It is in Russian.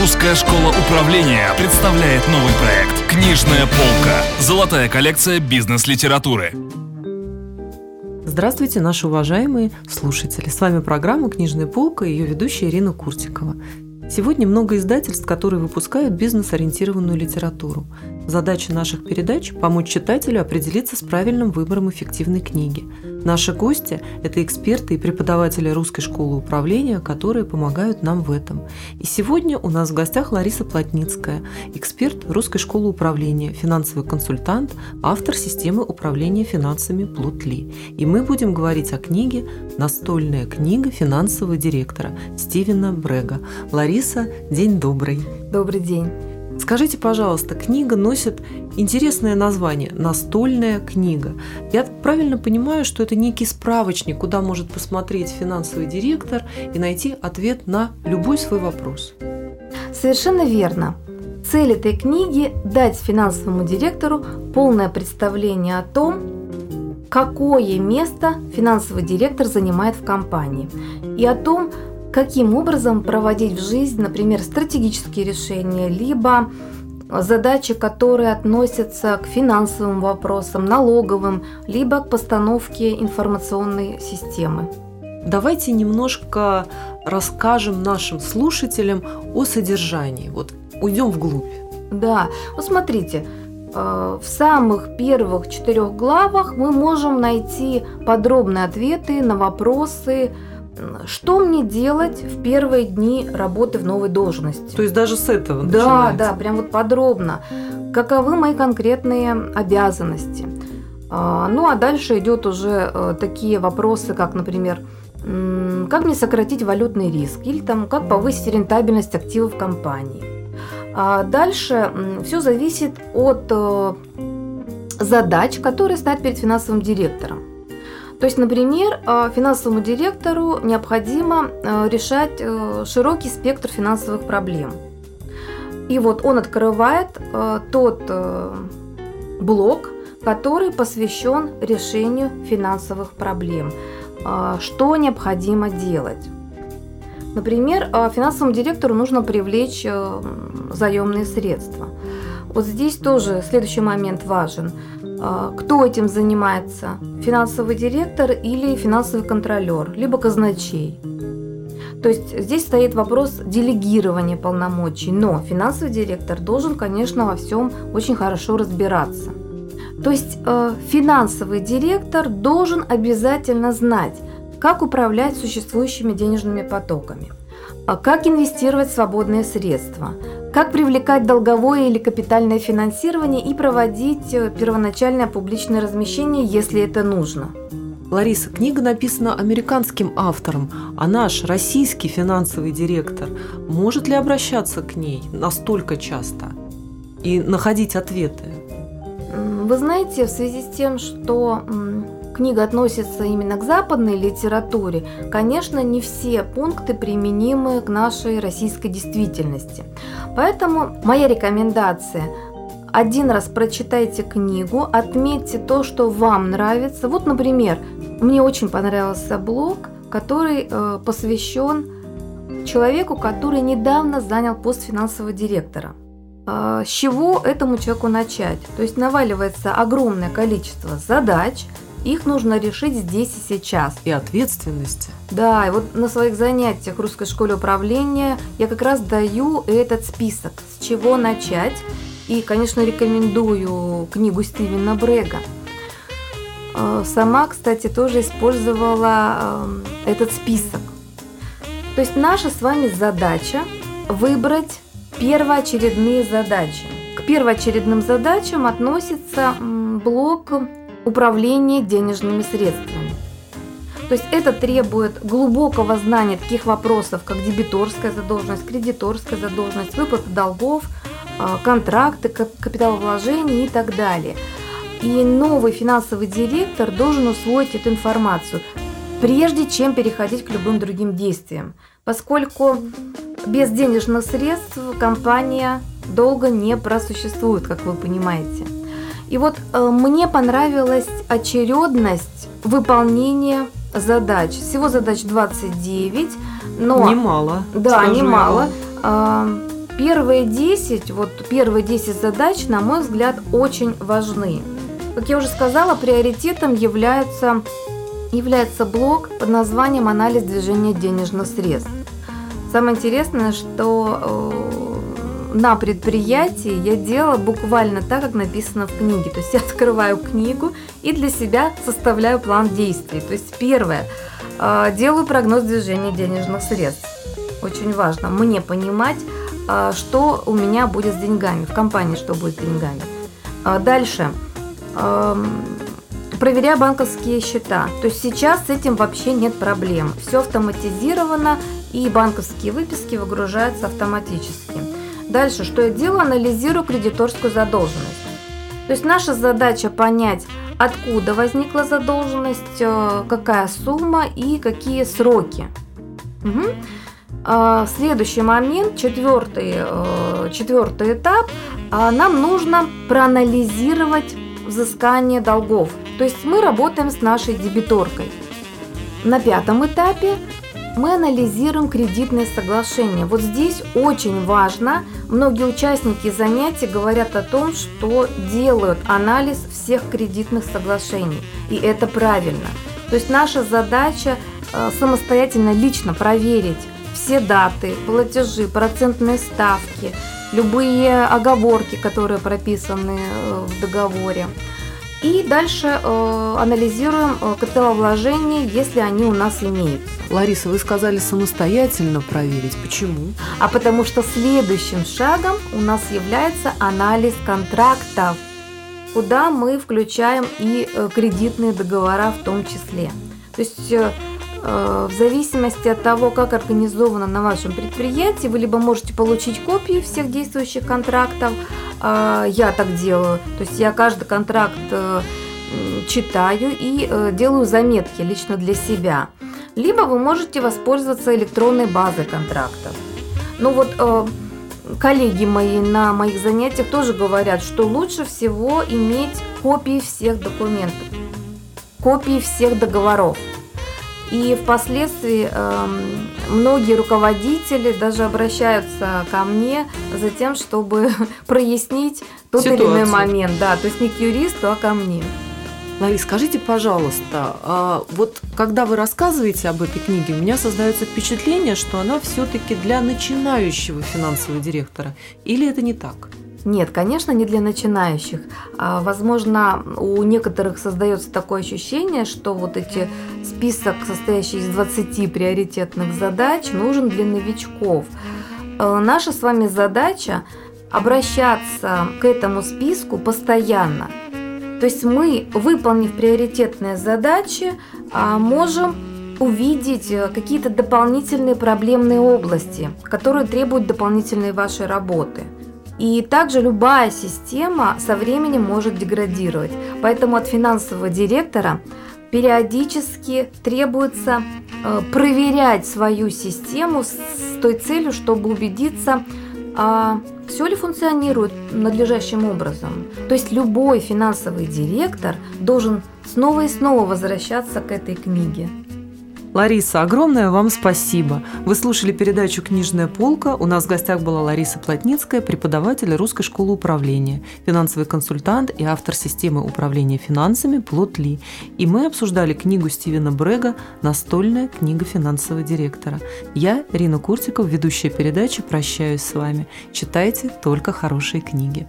Русская школа управления представляет новый проект «Книжная полка». Золотая коллекция бизнес-литературы. Здравствуйте, наши уважаемые слушатели. С вами программа «Книжная полка» и ее ведущая Ирина Куртикова. Сегодня много издательств, которые выпускают бизнес-ориентированную литературу. Задача наших передач – помочь читателю определиться с правильным выбором эффективной книги. Наши гости – это эксперты и преподаватели Русской школы управления, которые помогают нам в этом. И сегодня у нас в гостях Лариса Плотницкая, эксперт Русской школы управления, финансовый консультант, автор системы управления финансами Плутли. И мы будем говорить о книге «Настольная книга финансового директора» Стивена Брега. Лариса, день добрый. Добрый день. Скажите, пожалуйста, книга носит интересное название «Настольная книга». Я правильно понимаю, что это некий справочник, куда может посмотреть финансовый директор и найти ответ на любой свой вопрос? Совершенно верно. Цель этой книги – дать финансовому директору полное представление о том, какое место финансовый директор занимает в компании и о том, каким образом проводить в жизнь, например, стратегические решения, либо задачи, которые относятся к финансовым вопросам, налоговым, либо к постановке информационной системы. Давайте немножко расскажем нашим слушателям о содержании. Вот уйдем вглубь. Да, вот смотрите, э, в самых первых четырех главах мы можем найти подробные ответы на вопросы, что мне делать в первые дни работы в новой должности? То есть даже с этого Да, начинается. да, прям вот подробно. Каковы мои конкретные обязанности? А, ну а дальше идет уже э, такие вопросы, как, например, как мне сократить валютный риск или там как повысить рентабельность активов компании. А дальше все зависит от э, задач, которые стоят перед финансовым директором. То есть, например, э, финансовому директору необходимо э, решать э, широкий спектр финансовых проблем. И вот он открывает тот блок, который посвящен решению финансовых проблем. Что необходимо делать? Например, финансовому директору нужно привлечь заемные средства. Вот здесь тоже следующий момент важен. А, кто этим занимается? Финансовый директор или финансовый контролер, либо казначей. То есть здесь стоит вопрос делегирования полномочий, но финансовый директор должен, конечно, во всем очень хорошо разбираться. То есть э, финансовый директор должен обязательно знать, как управлять существующими денежными потоками, а как инвестировать свободные средства, как привлекать долговое или капитальное финансирование и проводить э, первоначальное публичное размещение, если это нужно. Лариса, книга написана американским автором, а наш российский финансовый директор может ли обращаться к ней настолько часто и находить ответы? Вы знаете, в связи с тем, что книга относится именно к западной литературе, конечно, не все пункты применимы к нашей российской действительности. Поэтому моя рекомендация один раз прочитайте книгу, отметьте то, что вам нравится. Вот, например, мне очень понравился блог, который э, посвящен человеку, который недавно занял пост финансового директора. Э, с чего этому человеку начать? То есть наваливается огромное количество задач, их нужно решить здесь и сейчас. И ответственности. Да, и вот на своих занятиях в русской школе управления я как раз даю этот список, с чего начать. И, конечно, рекомендую книгу Стивена Брега. А, сама, кстати, тоже использовала этот список. То есть наша с вами задача выбрать первоочередные задачи. К первоочередным задачам относится блок управление денежными средствами. То есть это требует глубокого знания таких вопросов, как дебиторская задолженность, кредиторская задолженность, выплата долгов, а, контракты, капиталовложения и так далее. И новый финансовый директор должен усвоить эту информацию, прежде чем переходить к любым другим действиям, поскольку без денежных средств компания долго не просуществует, как вы понимаете. И вот э, мне понравилась очередность выполнения задач. Всего задач 29, но... Немало. Да, немало. Э, первые 10, вот первые 10 задач, на мой взгляд, очень важны. Как я уже сказала, приоритетом является, является блок под названием «Анализ движения денежных средств». Самое интересное, что э, на предприятии я делала буквально так, как написано в книге. То есть я открываю книгу и для себя составляю план действий. То есть первое, э, делаю прогноз движения денежных средств. Очень важно мне понимать, э, что у меня будет с деньгами, в компании что будет с деньгами. Э, дальше проверяя банковские счета. То есть сейчас с этим вообще нет проблем. Все автоматизировано, и банковские выписки выгружаются автоматически. Дальше, что я делаю? Анализирую кредиторскую задолженность. То есть наша задача понять, откуда возникла задолженность, э, какая сумма и какие сроки. Угу. Следующий момент, четвертый, э, четвертый этап, а, нам нужно проанализировать взыскание долгов. То есть мы работаем с нашей дебиторкой. На пятом этапе мы анализируем кредитные соглашения. Вот здесь очень важно, многие участники занятий говорят о том, что делают анализ всех кредитных соглашений. И это правильно. То есть наша задача э, самостоятельно лично проверить все даты, платежи, процентные ставки, любые оговорки, которые прописаны э, в договоре. И дальше э, анализируем э, капиталовложения, если они у нас имеются. Лариса, вы сказали самостоятельно проверить. Почему? А потому что следующим шагом у нас является анализ контрактов, куда мы включаем и э, кредитные договора в том числе. То есть э, Э, в зависимости от того, как организовано на вашем предприятии, вы либо можете получить копии всех действующих контрактов, я так делаю, то есть я каждый контракт э, читаю и делаю заметки лично для себя. Либо вы можете воспользоваться электронной базой контрактов. Ну вот коллеги мои на моих занятиях тоже говорят, что лучше всего иметь копии всех документов, копии всех договоров. И впоследствии э, многие руководители даже обращаются ко мне за тем, чтобы прояснить тот Ситуацию. или иной момент. Да, то есть не к юристу, а ко мне. Ларис, скажите, пожалуйста, а вот когда вы рассказываете об этой книге, у меня создается впечатление, что она все-таки для начинающего финансового директора. Или это не так? Нет, конечно, не для начинающих. А, возможно, у некоторых создается такое ощущение, что вот эти список, состоящий из 20 приоритетных задач, нужен для новичков. А, наша с вами задача обращаться к этому списку постоянно. То есть мы, выполнив приоритетные задачи, а, можем увидеть э, какие-то дополнительные проблемные области, которые требуют дополнительной вашей работы – и также любая система со временем может деградировать. Поэтому от финансового директора периодически требуется э, проверять свою систему с той целью, чтобы убедиться, а все ли функционирует надлежащим образом. То есть любой финансовый директор должен снова и снова возвращаться к этой книге. Лариса, огромное вам спасибо. Вы слушали передачу «Книжная полка». У нас в гостях была Лариса Плотницкая, преподаватель Русской школы управления, финансовый консультант и автор системы управления финансами «Плот Ли». И мы обсуждали книгу Стивена Брега «Настольная книга финансового директора». Я, Рина Куртиков, ведущая передачи, прощаюсь с вами. Читайте только хорошие книги.